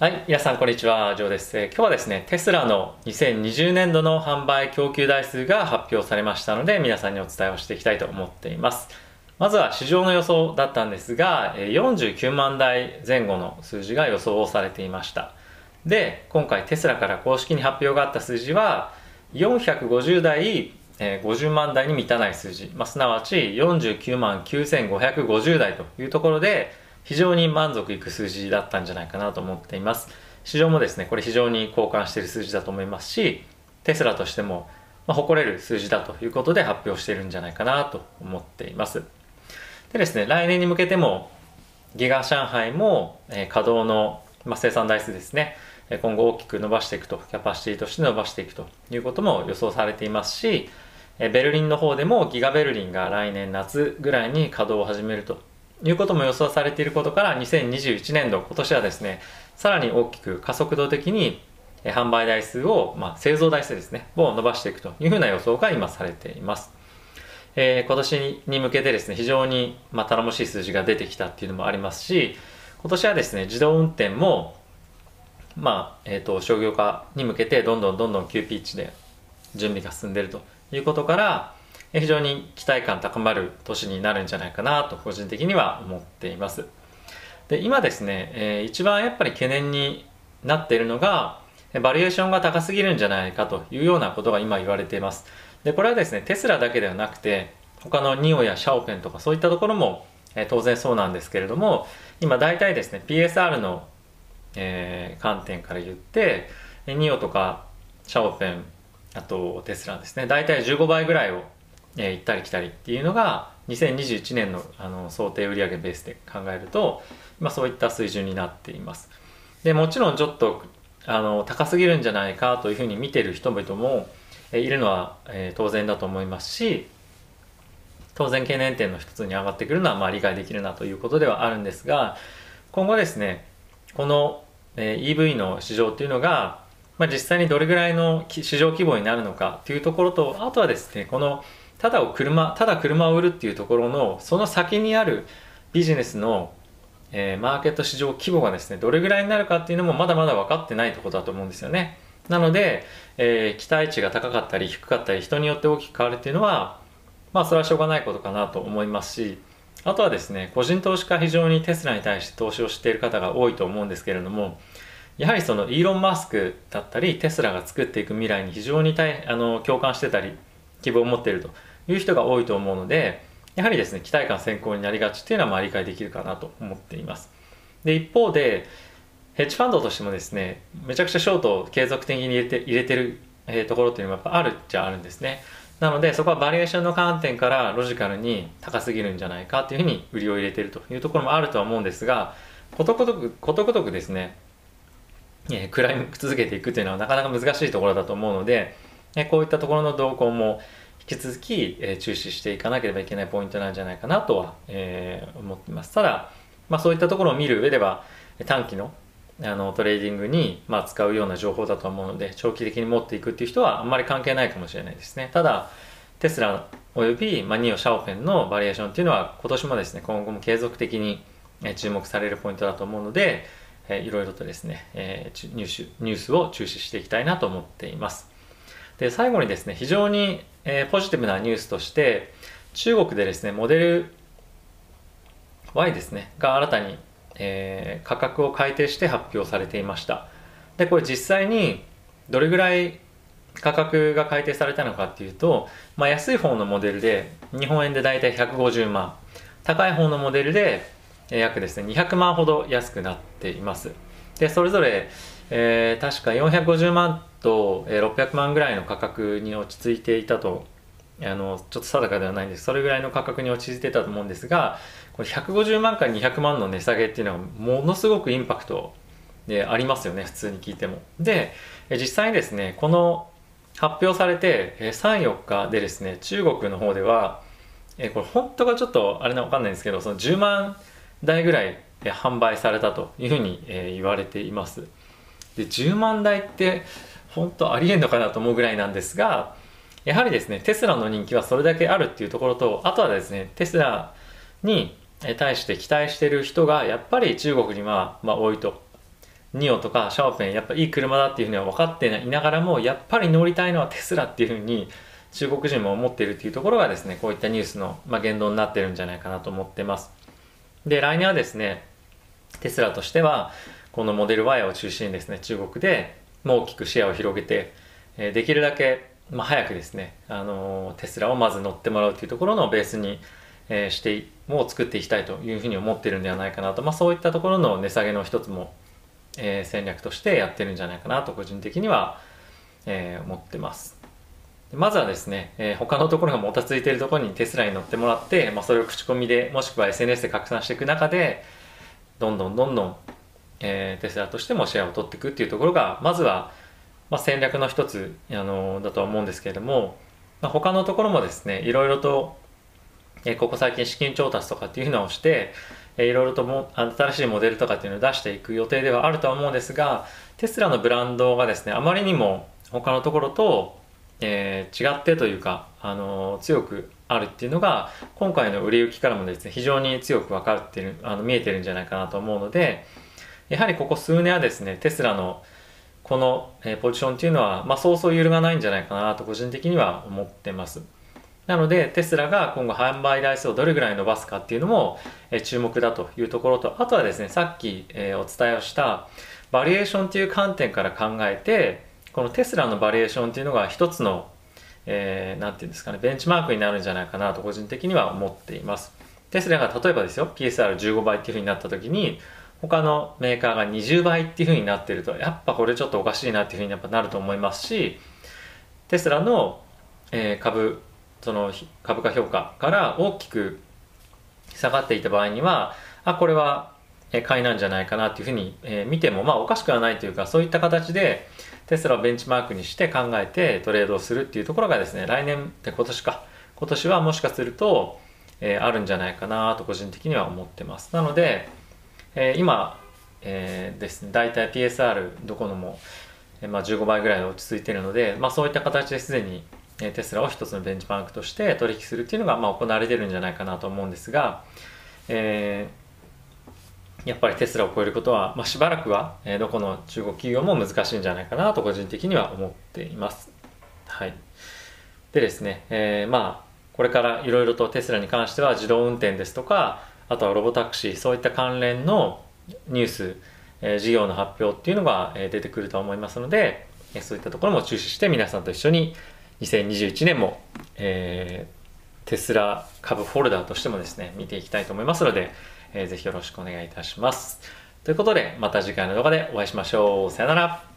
はい、皆さんこんにちは、ジョーです。今日はですね、テスラの2020年度の販売供給台数が発表されましたので、皆さんにお伝えをしていきたいと思っています。まずは市場の予想だったんですが、49万台前後の数字が予想をされていました。で、今回テスラから公式に発表があった数字は、450台、50万台に満たない数字、まあ、すなわち49万9550台というところで、非常に満足いく数字だったんじゃないかなと思っています。市場もですね、これ非常に交換している数字だと思いますし、テスラとしても、ま、誇れる数字だということで発表しているんじゃないかなと思っています。でですね、来年に向けても、ギガ上海も、え、稼働の、ま、生産台数ですね、今後大きく伸ばしていくと、キャパシティとして伸ばしていくということも予想されていますし、ベルリンの方でもギガベルリンが来年夏ぐらいに稼働を始めるということも予想されていることから2021年度今年はですねさらに大きく加速度的に販売台数を、まあ、製造台数ですねを伸ばしていくというふうな予想が今されています、えー、今年に向けてですね非常に、まあ、頼もしい数字が出てきたっていうのもありますし今年はですね自動運転もまあ、えっ、ー、と商業化に向けてどんどんどんどん急ピッチで準備が進んでいるということから非常に期待感高まる年になるんじゃないかなと個人的には思っています。で、今ですね、えー、一番やっぱり懸念になっているのが、バリエーションが高すぎるんじゃないかというようなことが今言われています。で、これはですね、テスラだけではなくて、他のニオやシャオペンとかそういったところも、えー、当然そうなんですけれども、今大体ですね、PSR の、えー、観点から言って、ニオとかシャオペン、あとテスラですね、大体15倍ぐらいをえー、行ったり来たりっていうのが2021年のあの想定売上ベースで考えると、まあ、そういった水準になっています。でもちろんちょっとあの高すぎるんじゃないかというふうに見てる人々も、えー、いるのは、えー、当然だと思いますし当然懸念点の一つに上がってくるのはまあ理解できるなということではあるんですが今後ですねこの、えー、EV の市場っていうのが、まあ、実際にどれぐらいの市場規模になるのかというところとあとはですねこのただ車ただ車を売るっていうところのその先にあるビジネスの、えー、マーケット市場規模がですねどれぐらいになるかっていうのもまだまだ分かってないところだと思うんですよね。なので、えー、期待値が高かったり低かったり人によって大きく変わるっていうのはまあそれはしょうがないことかなと思いますしあとはですね個人投資家非常にテスラに対して投資をしている方が多いと思うんですけれどもやはりそのイーロン・マスクだったりテスラが作っていく未来に非常にあの共感してたり希望を持っていると。いう人が多いと思うので、やはりですね、期待感先行になりがちっていうのはまあ理解できるかなと思っています。で、一方で、ヘッジファンドとしてもですね、めちゃくちゃショートを継続的に入れて入れてる、え、ところっていうのもやっぱあるっちゃあるんですね。なので、そこはバリエーションの観点からロジカルに高すぎるんじゃないかっていうふうに売りを入れてるというところもあるとは思うんですが、ことごとく、ことごとくですね、えー、食らい続けていくというのはなかなか難しいところだと思うので、え、こういったところの動向も、引き続き、え、注視していかなければいけないポイントなんじゃないかなとは、え、思っています。ただ、まあ、そういったところを見る上では、短期のあのトレーディングに、まあ、使うような情報だと思うので、長期的に持っていくっていう人はあんまり関係ないかもしれないですね。ただ、テスラおよび、まあ、ニオ・シャオフェンのバリエーションっていうのは今年もですね、今後も継続的に注目されるポイントだと思うので、えー、いろいろとですね、えー、ニュースニュースを注視していきたいなと思っています。で、最後にですね、非常に、えー、ポジティブなニュースとして、中国でですね、モデル Y ですね、が新たに、えー、価格を改定して発表されていました。で、これ実際にどれぐらい価格が改定されたのかっていうと、まあ、安い方のモデルで日本円で大体150万、高い方のモデルで約ですね、200万ほど安くなっています。で、それぞれ、えー、確か450万と、えー、600万ぐらいの価格に落ち着いていたと。あのちょっと定かではないんです。それぐらいの価格に落ち着いてたと思うんですがこれ150万から200万の値下げっていうのはものすごくインパクトでありますよね普通に聞いても。で実際にですねこの発表されて34日でですね中国の方ではえこれ本当がちょっとあれなわかんないんですけどその10万台ぐらい販売されたというふうに、え言われています。で10万台って本当ありえんのかなと思うぐらいなんですがやはりですねテスラの人気はそれだけあるっていうところとあとはですねテスラに対して期待してる人がやっぱり中国には、まあ、多いと。ニオとかシャオペンやっぱいい車だっていうふうには分かっていながらもやっぱり乗りたいのはテスラっていうふうに中国人も思っているっていうところがですねこういったニュースの、まあ、言動になってるんじゃないかなと思ってます。で来年はですねテスラとしてはこのモデル Y を中心にですね中国でもう大きくシェアを広げて、えできるだけ、まあ、早くですね、あのテスラをまず乗ってもらうっていうところのベースに、えしてもう作っていきたいというふうに思ってるんではないかなと、まあ、そういったところの値下げの一つも、え戦略としてやってるんじゃないかなと個人的には、え思ってます。まずはですね、えー、他のところがもたついているところにテスラに乗ってもらって、まあ、それを口コミでもしくは SNS で拡散していく中でどんどんどんどん、えー、テスラとしてもシェアを取っていくっていうところがまずは、まあ、戦略の一つあのだとは思うんですけれども、まあ、他のところもですねいろいろと、えー、ここ最近資金調達とかっていうのをして、えー、いろいろとも新しいモデルとかっていうのを出していく予定ではあるとは思うんですがテスラのブランドがですねあまりにも他のところとえー、違ってというか、あのー、強くあるっていうのが今回の売れ行きからもですね非常に強く分かってるあの見えてるんじゃないかなと思うのでやはりここ数年はですねテスラのこの、ポジションっていうのは、まあ、そうそう揺るがないんじゃないかなと個人的には思ってますなのでテスラが今後販売台数をどれぐらい伸ばすかっていうのも、注目だというところとあとはですねさっき、お伝えをしたバリエーションっていう観点から考えてこのテスラのバリエーションっていうのが一つの、えー、ていうんですかね、ベンチマークになるんじゃないかなと個人的には思っています。テスラが例えばですよ、PSR15 倍っていうふうになった時に、他のメーカーが20倍っていうふうになってると、やっぱこれちょっとおかしいなっていうふうにやっぱなると思いますし、テスラの、え、株、その株価評価から大きく下がっていた場合には、あ、これは買いなんじゃないかなっていうふうに、え、見ても、まあおかしくはないというか、そういった形で、テスラをベンチマークにして考えてトレードをするっていうところがですね、来年って今年か、今年はもしかすると、え、あるんじゃないかなと個人的には思ってます。なので、えー、今、えー、ですね、大体 PSR どこのも、えー、まあ、15倍ぐらいで落ち着いているので、まあ、そういった形ですでに、えテスラを一つのベンチマークとして取引するっていうのが、まあ、行われてるんじゃないかなと思うんですが、えーやっぱりテスラを超えることは、まあ、しばらくは、えー、どこの中国企業も難しいんじゃないかなと個人的には思っています。はい。でですね、えー、まあ、これからいろいろとテスラに関しては自動運転ですとか、あとはロボタクシー、そういった関連のニュース、え、事業の発表っていうのが、え、出てくると思いますので、え、そういったところも注視して皆さんと一緒に2021年も、えー、テスラ株フォルダーとしてもですね、見ていきたいと思いますので、えー、ぜひよろしくお願いいたします。ということで、また次回の動画でお会いしましょう。さよなら。